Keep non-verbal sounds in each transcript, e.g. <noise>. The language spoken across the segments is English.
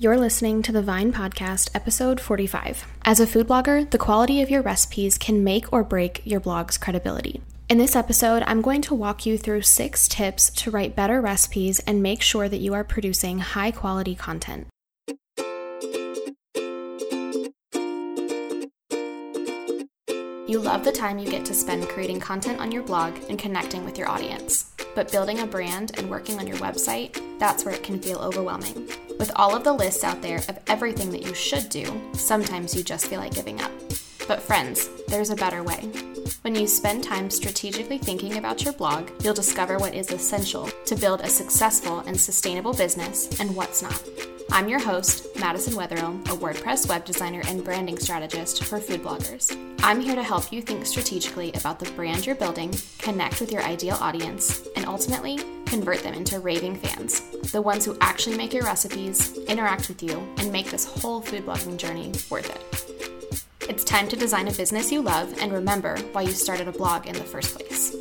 You're listening to the Vine Podcast, episode 45. As a food blogger, the quality of your recipes can make or break your blog's credibility. In this episode, I'm going to walk you through six tips to write better recipes and make sure that you are producing high quality content. You love the time you get to spend creating content on your blog and connecting with your audience. But building a brand and working on your website, that's where it can feel overwhelming. With all of the lists out there of everything that you should do, sometimes you just feel like giving up. But friends, there's a better way. When you spend time strategically thinking about your blog, you'll discover what is essential to build a successful and sustainable business and what's not. I'm your host, Madison Wetherill, a WordPress web designer and branding strategist for food bloggers. I'm here to help you think strategically about the brand you're building, connect with your ideal audience, and ultimately convert them into raving fans, the ones who actually make your recipes, interact with you, and make this whole food blogging journey worth it. It's time to design a business you love and remember why you started a blog in the first place.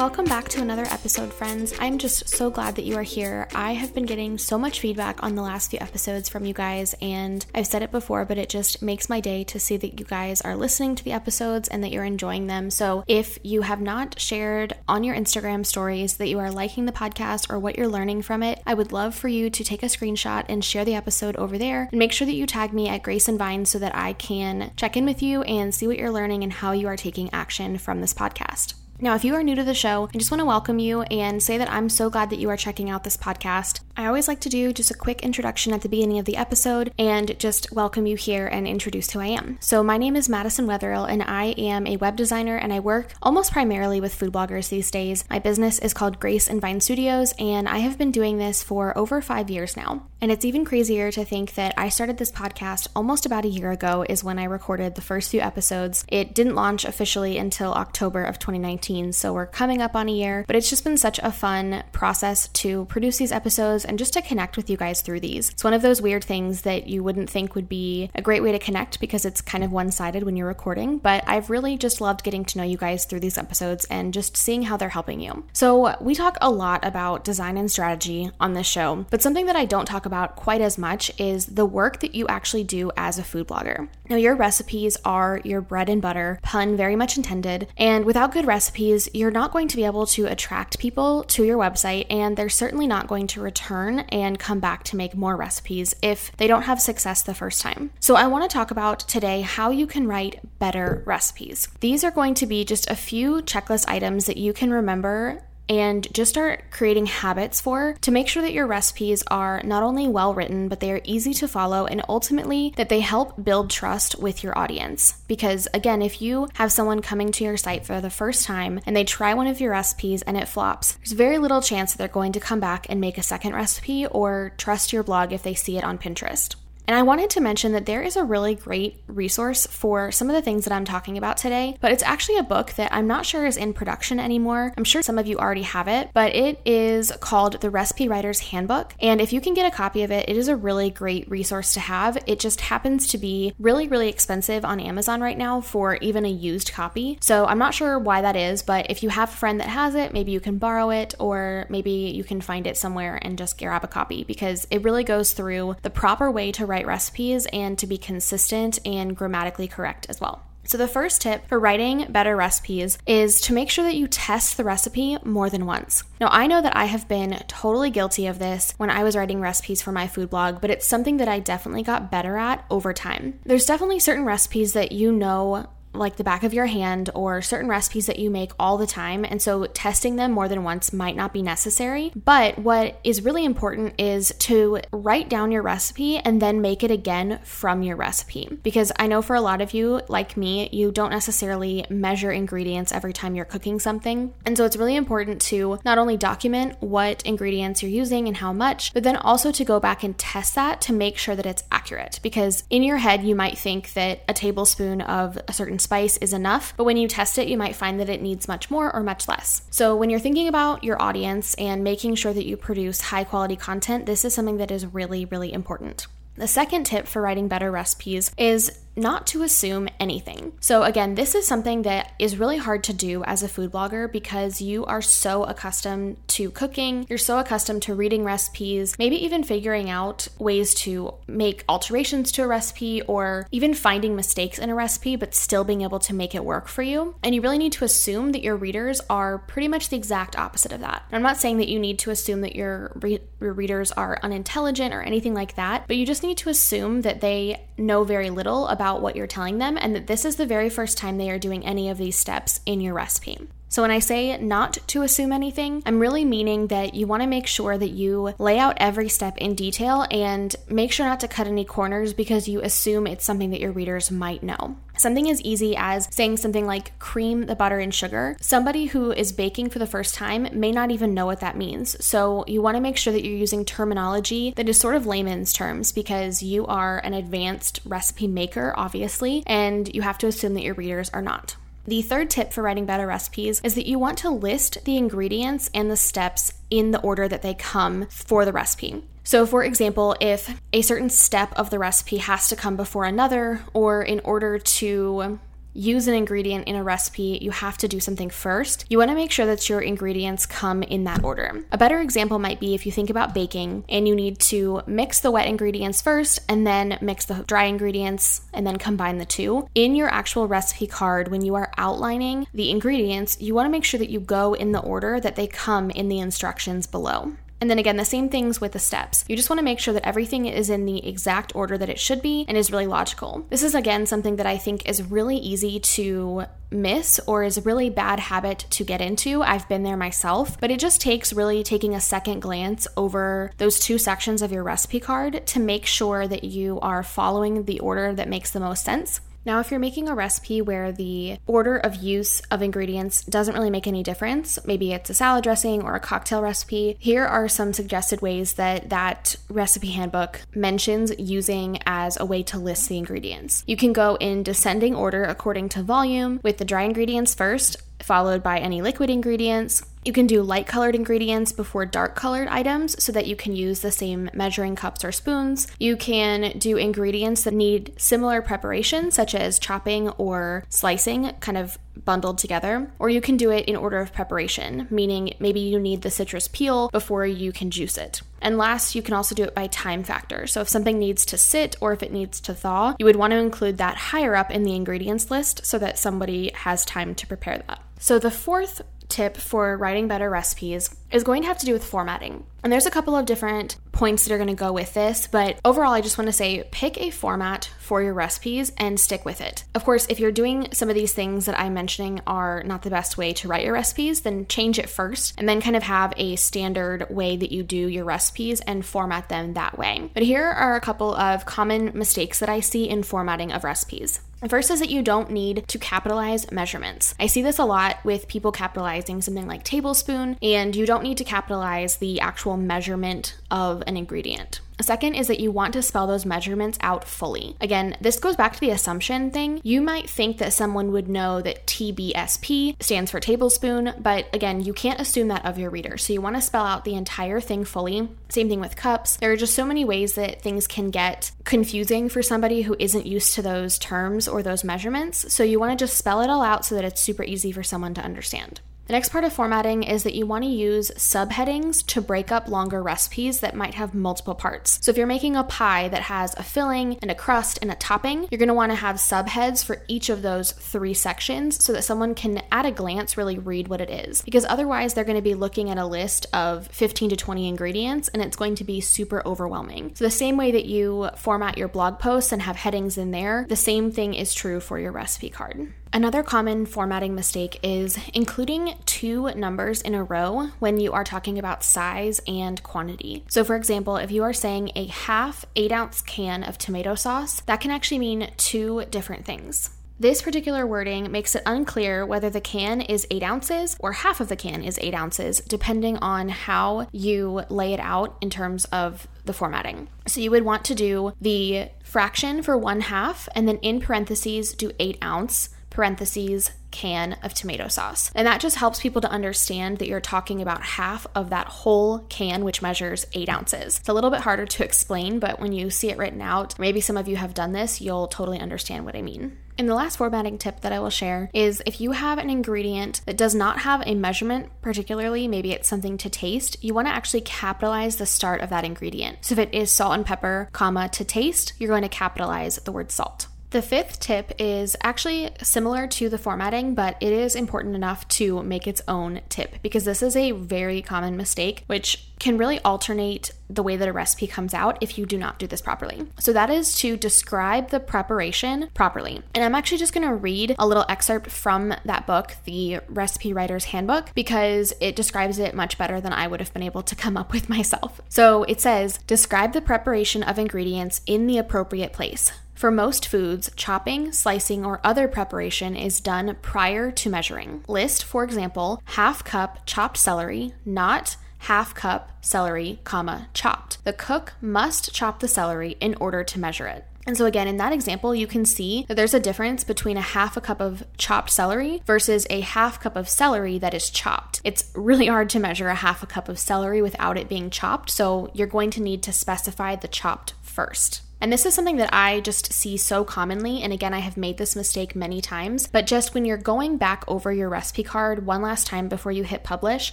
Welcome back to another episode, friends. I'm just so glad that you are here. I have been getting so much feedback on the last few episodes from you guys, and I've said it before, but it just makes my day to see that you guys are listening to the episodes and that you're enjoying them. So if you have not shared on your Instagram stories that you are liking the podcast or what you're learning from it, I would love for you to take a screenshot and share the episode over there. And make sure that you tag me at Grace and Vine so that I can check in with you and see what you're learning and how you are taking action from this podcast. Now, if you are new to the show, I just want to welcome you and say that I'm so glad that you are checking out this podcast. I always like to do just a quick introduction at the beginning of the episode and just welcome you here and introduce who I am. So, my name is Madison Wetherill, and I am a web designer and I work almost primarily with food bloggers these days. My business is called Grace and Vine Studios, and I have been doing this for over five years now. And it's even crazier to think that I started this podcast almost about a year ago, is when I recorded the first few episodes. It didn't launch officially until October of 2019 so we're coming up on a year. But it's just been such a fun process to produce these episodes and just to connect with you guys through these. It's one of those weird things that you wouldn't think would be a great way to connect because it's kind of one sided when you're recording. But I've really just loved getting to know you guys through these episodes and just seeing how they're helping you. So we talk a lot about design and strategy on this show, but something that I don't talk about quite as much is the work that you actually do as a food blogger. Now, your recipes are your bread and butter, pun very much intended, and without good recipes, recipes, you're not going to be able to attract people to your website, and they're certainly not going to return and come back to make more recipes if they don't have success the first time. So, I want to talk about today how you can write better recipes. These are going to be just a few checklist items that you can remember and just start creating habits for to make sure that your recipes are not only well written, but they are easy to follow and ultimately that they help build trust with your audience. Because again, if you have someone coming to your site for the first time and they try one of your recipes and it flops, there's very little chance that they're going to come back and make a second recipe or trust your blog if they see it on Pinterest. And I wanted to mention that there is a really great resource for some of the things that I'm talking about today, but it's actually a book that I'm not sure is in production anymore. I'm sure some of you already have it, but it is called The Recipe Writer's Handbook. And if you can get a copy of it, it is a really great resource to have. It just happens to be really, really expensive on Amazon right now for even a used copy. So I'm not sure why that is, but if you have a friend that has it, maybe you can borrow it, or maybe you can find it somewhere and just grab a copy because it really goes through the proper way to write recipes and to be consistent and grammatically correct as well. So, the first tip for writing better recipes is to make sure that you test the recipe more than once. Now, I know that I have been totally guilty of this when I was writing recipes for my food blog, but it's something that I definitely got better at over time. There's definitely certain recipes that you know like the back of your hand or certain recipes that you make all the time. And so testing them more than once might not be necessary. But what is really important is to write down your recipe and then make it again from your recipe. Because I know for a lot of you, like me, you don't necessarily measure ingredients every time you're cooking something. And so it's really important to not only document what ingredients you're using and how much, but then also to go back and test that to make sure that it's accurate. Because in your head, you might think that a tablespoon of a certain spice is enough, but when you test it, you might find that it needs much more or much less. So, when you're thinking about your audience and making sure that you produce high quality content, this is something that is really, really important. The second tip for writing better recipes is not to assume anything. So, again, this is something that is really hard to do as a food blogger because you are so accustomed to cooking, you're so accustomed to reading recipes, maybe even figuring out ways to make alterations to a recipe or even finding mistakes in a recipe, but still being able to make it work for you. And you really need to assume that your readers are pretty much the exact opposite of that. I'm not saying that you need to assume that your, re- your readers are unintelligent or anything like that, but you just need to assume that they know very little about what you're telling them and that this is the very first time they are doing any of these steps in your recipe. So, when I say not to assume anything, I'm really meaning that you want to make sure that you lay out every step in detail and make sure not to cut any corners because you assume it's something that your readers might know. Something as easy as saying something like cream the butter and sugar. Somebody who is baking for the first time may not even know what that means. So, you want to make sure that you're using terminology that is sort of layman's terms because you are an advanced recipe maker, obviously, and you have to assume that your readers are not. The third tip for writing better recipes is that you want to list the ingredients and the steps in the order that they come for the recipe. So, for example, if a certain step of the recipe has to come before another, or in order to use an ingredient in a recipe, you have to do something first. You want to make sure that your ingredients come in that order. A better example might be if you think about baking and you need to mix the wet ingredients first and then mix the dry ingredients and then combine the two. In your actual recipe card, when you are outlining the ingredients, you want to make sure that you go in the order that they come in the instructions below. And then again, the same things with the steps. You just want to make sure that everything is in the exact order that it should be and is really logical. This is again something that I think is really easy to miss or is a really bad habit to get into. I've been there myself, but it just takes really taking a second glance over those two sections of your recipe card to make sure that you are following the order that makes the most sense. Now, if you're making a recipe where the order of use of ingredients doesn't really make any difference, maybe it's a salad dressing or a cocktail recipe, here are some suggested ways that that recipe handbook mentions using as a way to list the ingredients. You can go in descending order according to volume, with the dry ingredients first, followed by any liquid ingredients, you can do light colored ingredients before dark colored items so that you can use the same measuring cups or spoons. You can do ingredients that need similar preparation, such as chopping or slicing, kind of bundled together. Or you can do it in order of preparation, meaning maybe you need the citrus peel before you can juice it. And last, you can also do it by time factor. So if something needs to sit or if it needs to thaw, you would want to include that higher up in the ingredients list so that somebody has time to prepare that. So the fourth tip for writing better recipes is going to have to do with formatting. And there's a couple of different points that are going to go with this, but overall, I just want to say pick a format for your recipes and stick with it. Of course, if you're doing some of these things that I'm mentioning are not the best way to write your recipes, then change it first and then kind of have a standard way that you do your recipes and format them that way. But here are a couple of common mistakes that I see in formatting of recipes. The First is that you don't need to capitalize measurements. I see this a lot with people capitalizing something like tablespoon, and you don't need to capitalize the actual measurement of an ingredient. A second is that you want to spell those measurements out fully. Again, this goes back to the assumption thing. You might think that someone would know that TBSP stands for tablespoon, but again, you can't assume that of your reader. So you want to spell out the entire thing fully. Same thing with cups. There are just so many ways that things can get confusing for somebody who isn't used to those terms or those measurements. So you want to just spell it all out so that it's super easy for someone to understand. The next part of formatting is that you want to use subheadings to break up longer recipes that might have multiple parts. So if you're making a pie that has a filling and a crust and a topping, you're going to want to have subheads for each of those three sections so that someone can at a glance really read what it is. Because otherwise they're going to be looking at a list of 15 to 20 ingredients and it's going to be super overwhelming. So the same way that you format your blog posts and have headings in there, the same thing is true for your recipe card. Another common formatting mistake is including two numbers in a row when you are talking about size and quantity. So, for example, if you are saying a half eight ounce can of tomato sauce, that can actually mean two different things. This particular wording makes it unclear whether the can is 8 ounces or half of the can is 8 ounces, depending on how you lay it out in terms of the formatting. So you would want to do the fraction for one half and then in parentheses do 8 ounce parentheses, can of tomato sauce. And that just helps people to understand that you're talking about half of that whole can, which measures eight ounces. It's a little bit harder to explain, but when you see it written out, maybe some of you have done this, you'll totally understand what I mean. And the last formatting tip that I will share is if you have an ingredient that does not have a measurement, particularly maybe it's something to taste, you want to actually capitalize the start of that ingredient. So if it is salt and pepper, comma, to taste, you're going to capitalize the word salt. The fifth tip is actually similar to the formatting, but it is important enough to make its own tip because this is a very common mistake, which can really alternate the way that a recipe comes out if you do not do this properly. So, that is to describe the preparation properly. And I'm actually just gonna read a little excerpt from that book, the Recipe Writer's Handbook, because it describes it much better than I would have been able to come up with <laughs> myself. So, it says, Describe the preparation of ingredients in the appropriate place. For most foods, chopping, slicing, or other preparation is done prior to measuring. List, for example, half cup chopped celery, not half cup celery, comma, chopped. The cook must chop the celery in order to measure it. And so, again, in that example, you can see that there's a difference between a half a cup of chopped celery versus a half cup of celery that is chopped. It's really hard to measure a half a cup of celery without it being chopped, so you're going to need to specify the chopped first. And this is something that I just see so commonly. And again, I have made this mistake many times. But just when you're going back over your recipe card one last time before you hit publish,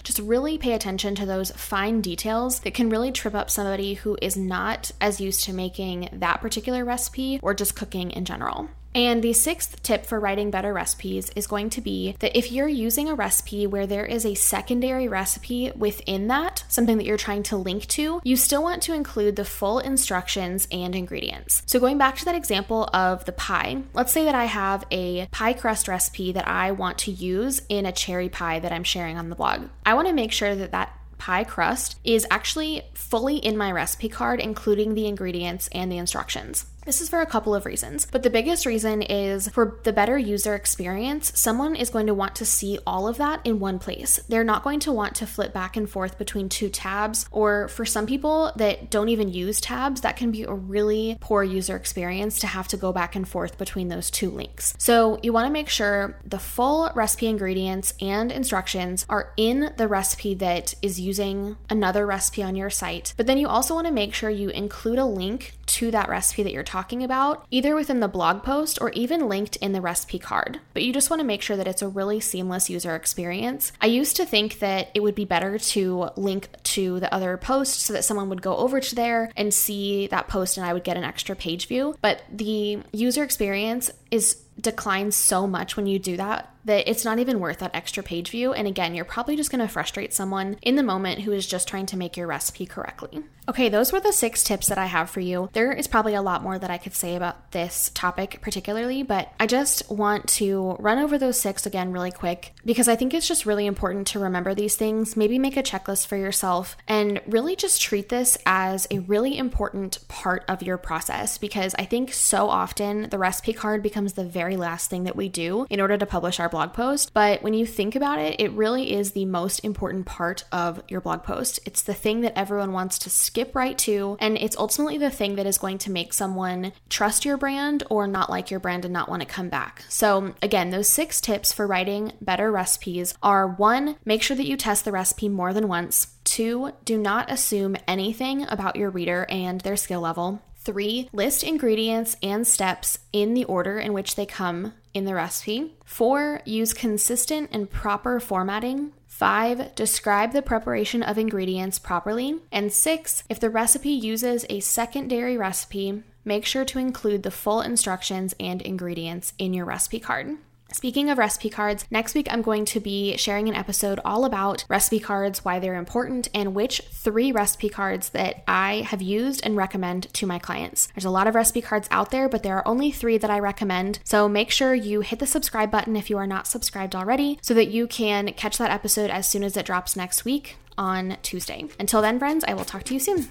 just really pay attention to those fine details that can really trip up somebody who is not as used to making that particular recipe or just cooking in general. And the sixth tip for writing better recipes is going to be that if you're using a recipe where there is a secondary recipe within that, something that you're trying to link to, you still want to include the full instructions and ingredients. So, going back to that example of the pie, let's say that I have a pie crust recipe that I want to use in a cherry pie that I'm sharing on the blog. I want to make sure that that pie crust is actually fully in my recipe card, including the ingredients and the instructions. This is for a couple of reasons, but the biggest reason is for the better user experience, someone is going to want to see all of that in one place. They're not going to want to flip back and forth between two tabs, or for some people that don't even use tabs, that can be a really poor user experience to have to go back and forth between those two links. So you want to make sure the full recipe ingredients and instructions are in the recipe that is using another recipe on your site, but then you also want to make sure you include a link to that recipe that you're talking about, either within the blog post or even linked in the recipe card. But you just want to make sure that it's a really seamless user experience. I used to think that it would be better to link to the other post so that someone would go over to there and see that post and I would get an extra page view. But the user experience is declines so much when you do that that it's not even worth that extra page view. And again, you're probably just going to frustrate someone in the moment who is just trying to make your recipe correctly. Okay, those were the six tips that I have for you. There is probably a lot more that I could say about this topic particularly, but I just want to run over those six again really quick because I think it's just really important to remember these things. Maybe make a checklist for yourself and really just treat this as a really important part of your process because I think so often the recipe card becomes the very last thing that we do in order to publish our blog blog post, but when you think about it, it really is the most important part of your blog post. It's the thing that everyone wants to skip right to, and it's ultimately the thing that is going to make someone trust your brand or not like your brand and not want to come back. So, again, those six tips for writing better recipes are one, make sure that you test the recipe more than once. Two, do not assume anything about your reader and their skill level. Three, list ingredients and steps in the order in which they come in the recipe. Four, use consistent and proper formatting. Five, describe the preparation of ingredients properly. And six, if the recipe uses a secondary recipe, make sure to include the full instructions and ingredients in your recipe card. Speaking of recipe cards, next week I'm going to be sharing an episode all about recipe cards, why they're important, and which three recipe cards that I have used and recommend to my clients. There's a lot of recipe cards out there, but there are only three that I recommend. So make sure you hit the subscribe button if you are not subscribed already so that you can catch that episode as soon as it drops next week on Tuesday. Until then, friends, I will talk to you soon.